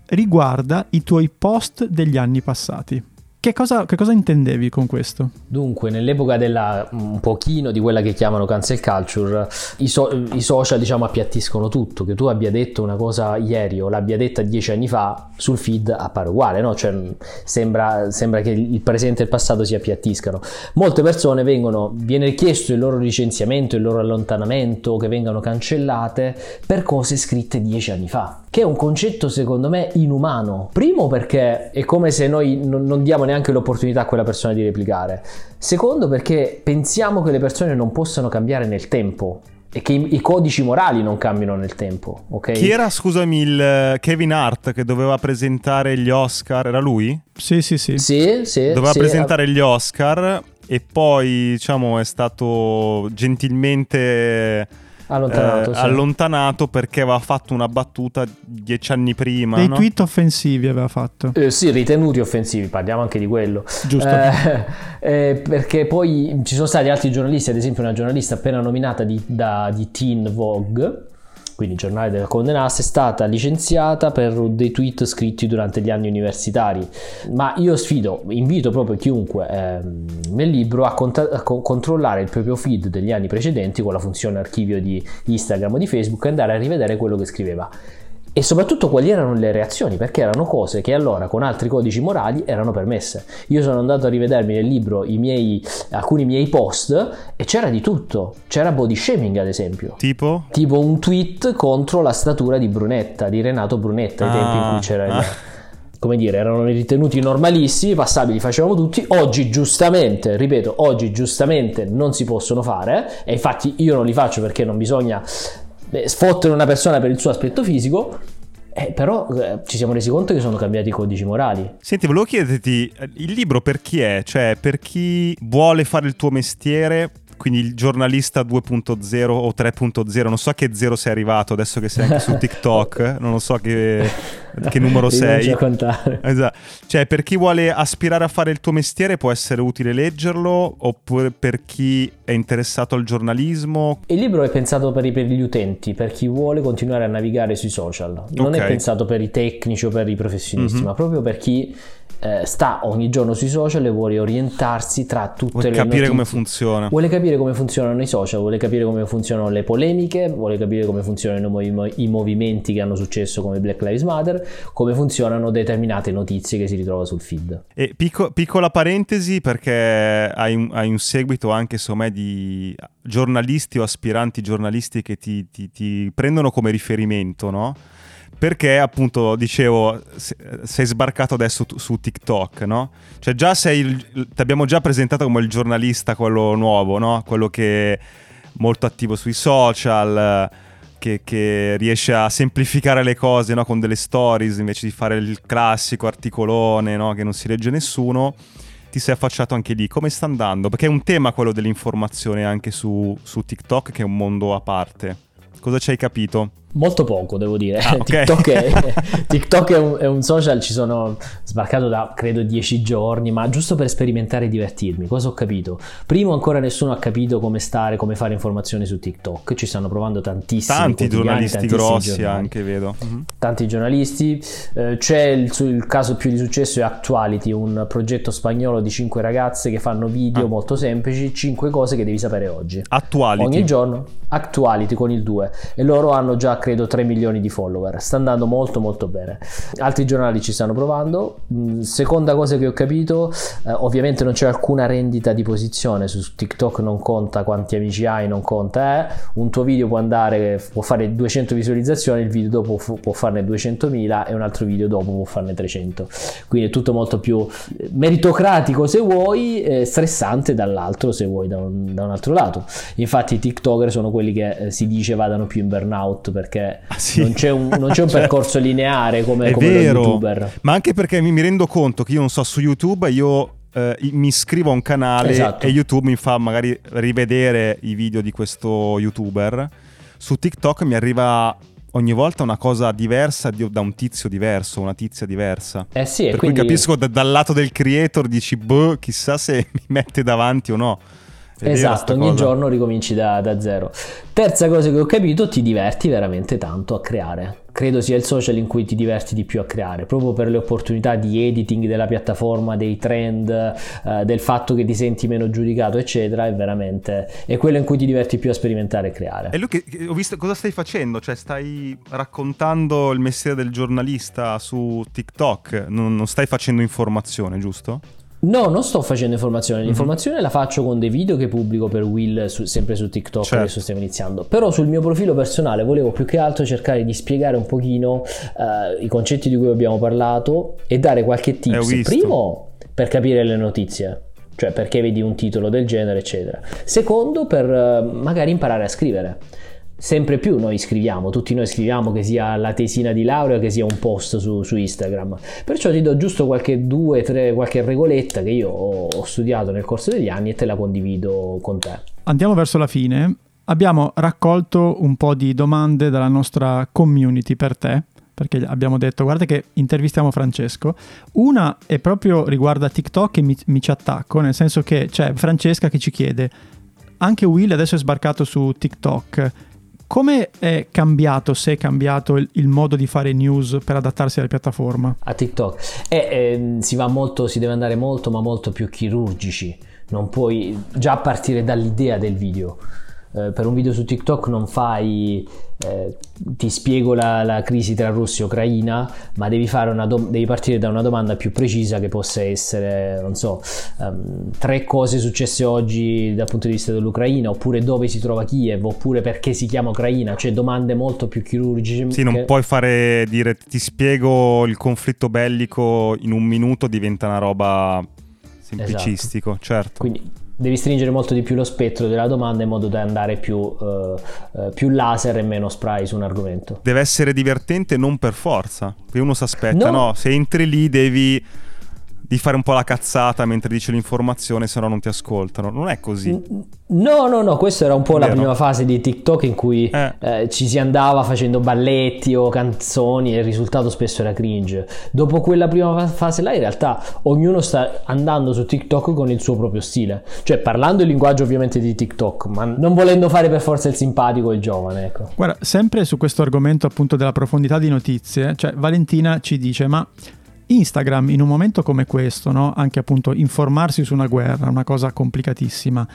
riguarda i tuoi post degli anni passati. Che cosa, che cosa, intendevi con questo? Dunque, nell'epoca della un pochino di quella che chiamano cancel culture, i, so, i, social diciamo appiattiscono tutto. Che tu abbia detto una cosa ieri o l'abbia detta dieci anni fa, sul feed appare uguale, no? Cioè, sembra, sembra che il presente e il passato si appiattiscano. Molte persone vengono, viene chiesto il loro licenziamento, il loro allontanamento, che vengano cancellate per cose scritte dieci anni fa. Che è un concetto secondo me inumano. Primo perché è come se noi non, non diamo neanche l'opportunità a quella persona di replicare. Secondo perché pensiamo che le persone non possano cambiare nel tempo e che i, i, codici morali non cambiano nel tempo, ok? Chi era, scusami, il eh, Kevin Hart che doveva presentare gli Oscar? Era lui? Sì, sì, sì. Sì, sì. Doveva sì, presentare gli Oscar e poi, diciamo, è stato gentilmente allontanato, eh, sì. allontanato perché aveva fatto una battuta dieci anni prima. Dei no? tweet offensivi aveva fatto. Eh, sì, ritenuti offensivi, parliamo anche di quello. Giusto. Eh, (laughs) eh, perché poi ci sono stati altri giornalisti, ad esempio una giornalista appena nominata di, da, di Teen Vogue, quindi giornale della Conde Nast, è stata licenziata per dei tweet scritti durante gli anni universitari. Ma io sfido, invito proprio chiunque ehm, nel libro a, cont- a co- controllare il proprio feed degli anni precedenti con la funzione archivio di Instagram o di Facebook e andare a rivedere quello che scriveva e soprattutto quali erano le reazioni, perché erano cose che allora con altri codici morali erano permesse. Io sono andato a rivedermi nel libro miei, alcuni miei post e c'era di tutto, c'era body shaming ad esempio. Tipo? Tipo un tweet contro la statura di Brunetta, di Renato Brunetta, ai ah, tempi in cui c'era. Ah. (laughs) Come dire, erano ritenuti normalissimi, passabili, facevamo tutti. Oggi, giustamente, ripeto, oggi giustamente non si possono fare. E infatti io non li faccio perché non bisogna sfottere una persona per il suo aspetto fisico, eh, però eh, ci siamo resi conto che sono cambiati i codici morali. Senti, volevo chiederti, eh, il libro per chi è? Cioè, per chi vuole fare il tuo mestiere, quindi il giornalista 2.0 o 3.0, non so a che zero sei arrivato adesso che sei anche su TikTok, (laughs) non lo so che, che numero sei. a contare. Esatto. Cioè, per chi vuole aspirare a fare il tuo mestiere può essere utile leggerlo, oppure per chi è interessato al giornalismo? Il libro è pensato per, per gli utenti, per chi vuole continuare a navigare sui social. Non okay. è pensato per i tecnici o per i professionisti, mm-hmm. ma proprio per chi eh, sta ogni giorno sui social e vuole orientarsi tra tutte vuole le capire notizie. come funziona. Vuole capire come funzionano i social, vuole capire come funzionano le polemiche, vuole capire come funzionano i, i movimenti che hanno successo come Black Lives Matter, come funzionano determinate notizie che si ritrova sul feed. E picco, piccola parentesi perché hai un, hai un seguito anche insomma di giornalisti o aspiranti giornalisti che ti, ti, ti prendono come riferimento, no? Perché appunto dicevo, sei sbarcato adesso su TikTok, no? Cioè già sei, ti abbiamo già presentato come il giornalista, quello nuovo, no? Quello che è molto attivo sui social, che, che riesce a semplificare le cose no? con delle stories invece di fare il classico articolone no? che non si legge nessuno ti sei affacciato anche lì. Come sta andando? Perché è un tema quello dell'informazione anche su, su TikTok, che è un mondo a parte. Cosa ci hai capito? Molto poco, devo dire. Ah, okay. TikTok, è, (laughs) TikTok è, un, è, un, social, ci sono sbarcato da credo dieci giorni, ma giusto per sperimentare e divertirmi. Cosa ho capito? Primo, ancora nessuno ha capito come stare, come fare informazioni su TikTok. Ci stanno provando tantissimi. Tanti giornalisti grossi giornali. anche, vedo. Uh-huh. Tanti giornalisti. Eh, c'è il, il, caso più di successo è Actuality, un progetto spagnolo di cinque ragazze che fanno video ah. molto semplici, cinque cose che devi sapere oggi. Actuality. Ogni giorno. Actuality con il 2. E loro hanno già credo 3 milioni di follower. Sta andando molto molto bene. Altri giornali ci stanno provando. Mm, seconda cosa che ho capito, eh, ovviamente non c'è alcuna rendita di posizione su TikTok, non conta quanti amici hai, non conta eh. un tuo video può andare può fare 200 visualizzazioni, il video dopo fu- può farne 200.000 e un altro video dopo può farne 300. Quindi è tutto molto più eh, meritocratico se vuoi, eh, stressante dall'altro se vuoi da un, da un, altro lato. Infatti i TikToker sono quelli che eh, si dice vadano più in burnout perché perché ah, sì. non c'è un, non c'è un (laughs) cioè, percorso lineare come, come lo youtuber. Ma anche perché mi, mi rendo conto che io non so, su YouTube io eh, mi iscrivo a un canale Esatto. e YouTube mi fa magari rivedere i video di questo youtuber. Su TikTok mi arriva ogni volta una cosa diversa di- da un tizio diverso, una tizia diversa. Eh sì, per quindi... cui capisco da- dal lato del creator dici, boh, chissà se (laughs) mi mette davanti o no. Esatto, ogni cosa. giorno ricominci da, da zero. Terza cosa che ho capito, ti diverti veramente tanto a creare. Credo sia il social in cui ti diverti di più a creare, proprio per le opportunità di editing della piattaforma, dei trend, eh, del fatto che ti senti meno giudicato, eccetera. È veramente è quello in cui ti diverti più a sperimentare e creare. E lui che, che- ho visto cosa stai facendo? Cioè, stai raccontando il mestiere del giornalista su TikTok, non, non stai facendo informazione, giusto? No, non sto facendo informazione. Mhm. L'informazione la faccio con dei video che pubblico per Will, su- sempre su TikTok, Certo. adesso stiamo iniziando. Però sul mio profilo personale volevo più che altro cercare di spiegare un pochino eh, i concetti di cui abbiamo parlato e dare qualche Eh, tips. Primo, per capire le notizie. Cioè perché vedi un titolo del genere, eccetera. Secondo, per eh, magari imparare a scrivere. Sempre più noi scriviamo, tutti noi scriviamo che sia la tesina di laurea che sia un post su, su Instagram. Perciò ti do giusto qualche due, tre, qualche regoletta che io ho, ho studiato nel corso degli anni e te la condivido con te. Andiamo verso la fine. Abbiamo raccolto un po' di domande dalla nostra community per te, perché abbiamo detto guarda che intervistiamo Francesco. Una è proprio riguarda TikTok e mi, mi ci attacco, nel senso che c'è Francesca che ci chiede, anche Will adesso è sbarcato su TikTok, come è cambiato, se è cambiato il, il modo di fare news per adattarsi alla piattaforma? a TikTok. E ehm, si va molto si deve andare molto ma molto più chirurgici. Non puoi già partire dall'idea del video Eh, per un video su TikTok non fai eh, ti spiego la, la crisi tra Russia e Ucraina ma devi, fare una dom- devi partire da una domanda più precisa che possa essere non so ehm, tre cose successe oggi dal punto di vista dell'Ucraina oppure dove si trova Kiev oppure perché si chiama Ucraina cioè domande molto più chirurgiche Sì, non puoi fare dire ti spiego il conflitto bellico in un minuto, diventa una roba semplicistico, certo. Quindi devi stringere molto di più lo spettro della domanda in modo da andare più, eh, eh, più laser e meno spray su un argomento. Deve essere divertente non per forza, perché uno si aspetta, No. no, se entri lì devi di fare un po' la cazzata mentre dice l'informazione, se no non ti ascoltano. Non è così. No, no, no, questa era un po' la Vero. prima fase di TikTok in cui Eh. eh, ci si andava facendo balletti o canzoni e il risultato spesso era cringe. Dopo quella prima fa- fase là in realtà ognuno sta andando su TikTok con il suo proprio stile, cioè parlando il linguaggio ovviamente di TikTok, ma non volendo fare per forza il simpatico o il giovane, ecco. Guarda, sempre su questo argomento appunto della profondità di notizie, cioè Valentina ci dice ma Instagram in un momento come questo, no? anche appunto informarsi su una guerra, una cosa complicatissima,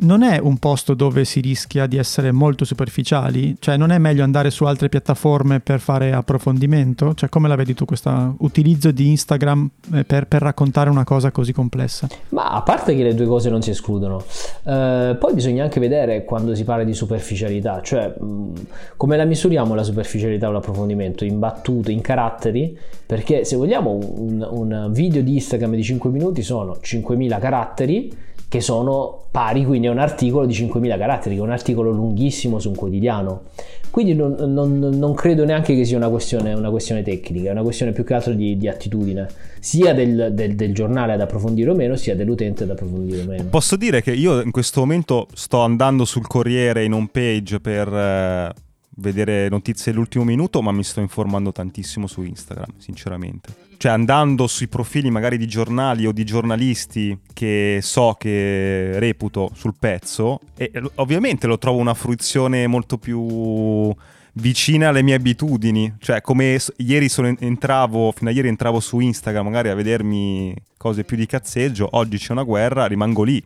non è un posto dove si rischia di essere molto superficiali? Cioè non è meglio andare su altre piattaforme per fare approfondimento? Cioè come la vedi tu questo utilizzo di Instagram eh, per, per raccontare una cosa così complessa? Ma a parte che le due cose non si escludono, eh, poi bisogna anche vedere quando si parla di superficialità, cioè mh, come la misuriamo la superficialità o l'approfondimento? In battute, in caratteri? Perché se vogliamo un, un video di Instagram di 5 minuti sono 5.000 caratteri che sono pari quindi a un articolo di 5.000 caratteri, che è un articolo lunghissimo su un quotidiano. Quindi non, non- non credo neanche che sia una questione, una questione tecnica, è una questione più che altro di, di attitudine, sia del, del- del giornale ad approfondire o meno, sia dell'utente ad approfondire o meno. Posso dire che io in questo momento sto andando sul Corriere in home page per eh, vedere notizie dell'ultimo minuto, ma mi sto informando tantissimo su Instagram, sinceramente. Cioè andando sui profili magari di giornali o di giornalisti che so che reputo sul pezzo, e ovviamente lo trovo una fruizione molto più vicina alle mie abitudini. Cioè, come ieri sono entravo, fino a ieri entravo su Instagram magari a vedermi cose più di cazzeggio, oggi c'è una guerra, rimango lì.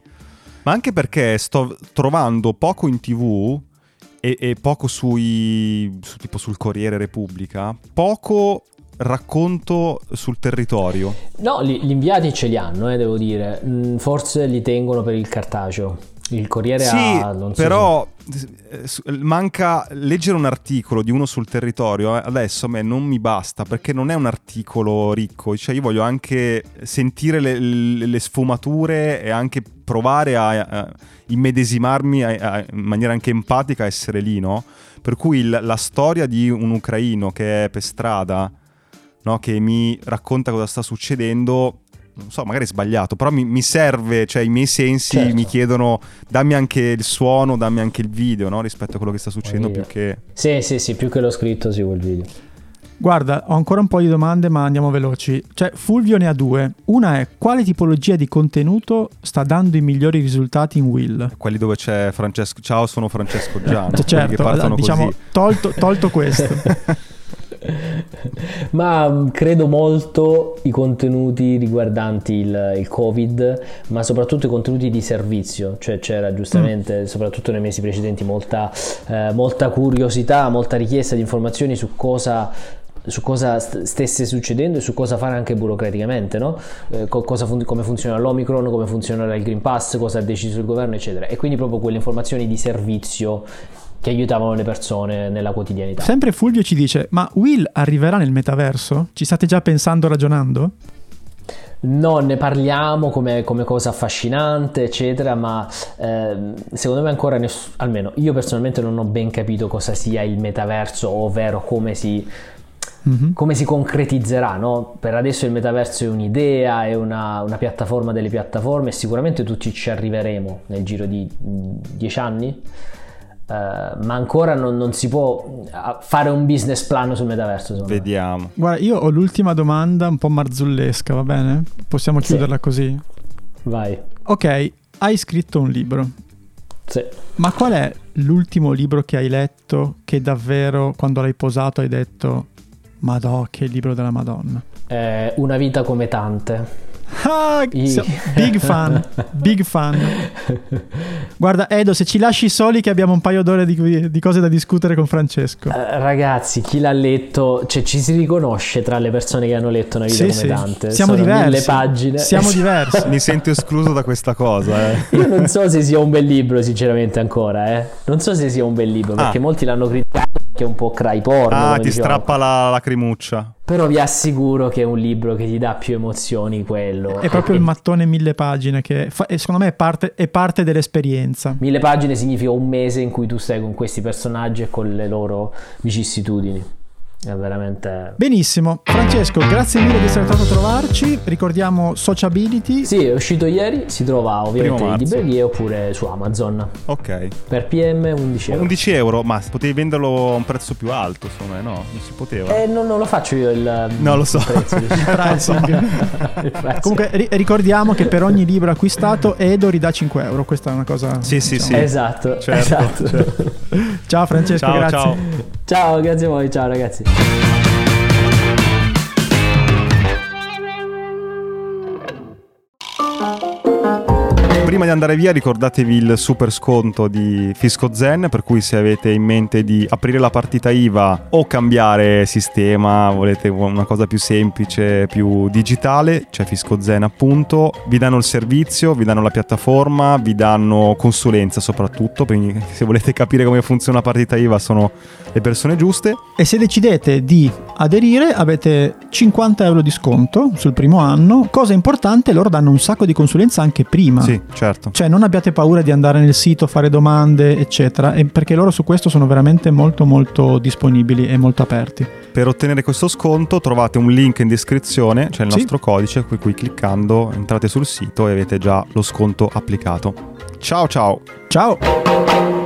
Ma anche perché sto trovando poco in tv e, e poco sui, su- tipo sul Corriere Repubblica, poco racconto sul territorio. No, li- gli inviati ce li hanno, eh, devo dire, Mm, forse li tengono per il cartaceo. Il Corriere Sì, ha... non so però eh, su- manca leggere un articolo di uno sul territorio. eh, Adesso a me non mi basta perché non è un articolo ricco. Cioè, io voglio anche sentire le, le- le sfumature e anche provare a, a immedesimarmi a- a- in maniera anche empatica a essere lì, no? Per cui il- la storia di un ucraino che è per strada, no? che mi racconta cosa sta succedendo, non so, magari è sbagliato, però mi, mi serve, cioè i miei sensi Certo. mi chiedono dammi anche il suono, dammi anche il video, no? Rispetto a quello che sta succedendo più che... Sì, sì, sì, più che l'ho scritto, sì, quel video. Guarda, ho ancora un po' di domande, ma andiamo veloci. Cioè, Fulvio ne ha due. Una è quale tipologia di contenuto sta dando i migliori risultati in Will? Quelli dove c'è Francesco, ciao sono Francesco Giano, Cioè, quelli che certo, partono diciamo, così. tolto, tolto questo. (laughs) (laughs) Ma mh, credo molto i contenuti riguardanti il, il Covid, ma soprattutto i contenuti di servizio, cioè c'era giustamente, soprattutto nei mesi precedenti, molta, eh, molta curiosità, molta richiesta di informazioni su cosa su cosa st- stesse succedendo e su cosa fare anche burocraticamente, no? Eh, fun- come funziona l'Omicron, come funzionerà il Green Pass, cosa ha deciso il governo, eccetera. E quindi proprio quelle informazioni di servizio che aiutavano le persone nella quotidianità. Sempre Fulvio ci dice: Ma Will arriverà nel metaverso? Ci state già pensando, ragionando? No, ne parliamo come, come cosa affascinante, eccetera, ma ehm, secondo me ancora, ness- almeno io personalmente non ho ben capito cosa sia il metaverso, ovvero come si, Mhm. come si concretizzerà. No? Per adesso il metaverso è un'idea, è una, una piattaforma delle piattaforme e sicuramente tutti ci arriveremo nel giro di mh, dieci anni. Eh, ma ancora non, non si può eh, fare un business plan sul metaverso. me. Vediamo. Guarda, io ho l'ultima domanda un po' marzullesca, va bene? Possiamo Sì. chiuderla così? Vai. Ok, hai scritto un libro. Sì. Ma qual è l'ultimo libro che hai letto che davvero, quando l'hai posato, hai detto: Madò, che libro della Madonna? Eh, una vita come tante. Ah, big fan, big fan. Guarda, Edo, se ci lasci soli, che abbiamo un paio d'ore di, di cose da discutere con Francesco. Eh, Ragazzi, chi l'ha letto, cioè ci si riconosce tra le persone che hanno letto una vita Sì, come sì. tante. Siamo Sono diversi. mille pagine. Siamo diversi. (laughs) Mi sento escluso da questa cosa, eh. (laughs) Io non so se sia un bel libro, sinceramente, ancora, eh. Non so se sia un bel libro, perché Ah. molti l'hanno criticato che è un po' cry porno. Ah, ti dicevamo. strappa la lacrimuccia. Però vi assicuro che è un libro che ti dà più emozioni quello. È proprio il mattone mille pagine che fa- e secondo me è parte, è parte dell'esperienza. Mille pagine significa un mese in cui tu stai con questi personaggi e con le loro vicissitudini. È veramente... Benissimo, Francesco, grazie mille di essere stato a trovarci. Ricordiamo Sociability. Sì, è uscito ieri, si trova ovviamente in librerie oppure su Amazon. Ok. Per PM 11 euro. 11 euro, ma potevi venderlo a un prezzo più alto, insomma, no? Non si poteva. Eh, non, non lo faccio io il, No, lo so. il prezzo. (laughs) diciamo. (laughs) Il prezzo. Comunque ri- ricordiamo che per ogni libro acquistato Edo ridà 5 euro. Questa è una cosa. Sì, sì, sì. Esatto, Certo, esatto. certo. Ciao Francesco, Ciao, grazie. ciao. Ciao, grazie a voi, ciao ragazzi. Prima di andare via ricordatevi il super sconto di Fisco Zen, per cui se avete in mente di aprire la partita IVA o cambiare sistema, volete una cosa più semplice, più digitale, c'è Fisco Zen appunto, vi danno il servizio, vi danno la piattaforma, vi danno consulenza soprattutto, quindi se volete capire come funziona la partita IVA sono le persone giuste. E se decidete di aderire avete 50 euro di sconto sul primo anno. Cosa importante, loro danno un sacco di consulenza anche prima. Sì, certo. Cioè non abbiate paura di andare nel sito, fare domande, eccetera, e perché loro su questo sono veramente molto molto disponibili e molto aperti. Per ottenere questo sconto trovate un link in descrizione, c'è il Sì. nostro codice, per cui cliccando entrate sul sito e avete già lo sconto applicato. Ciao ciao! Ciao!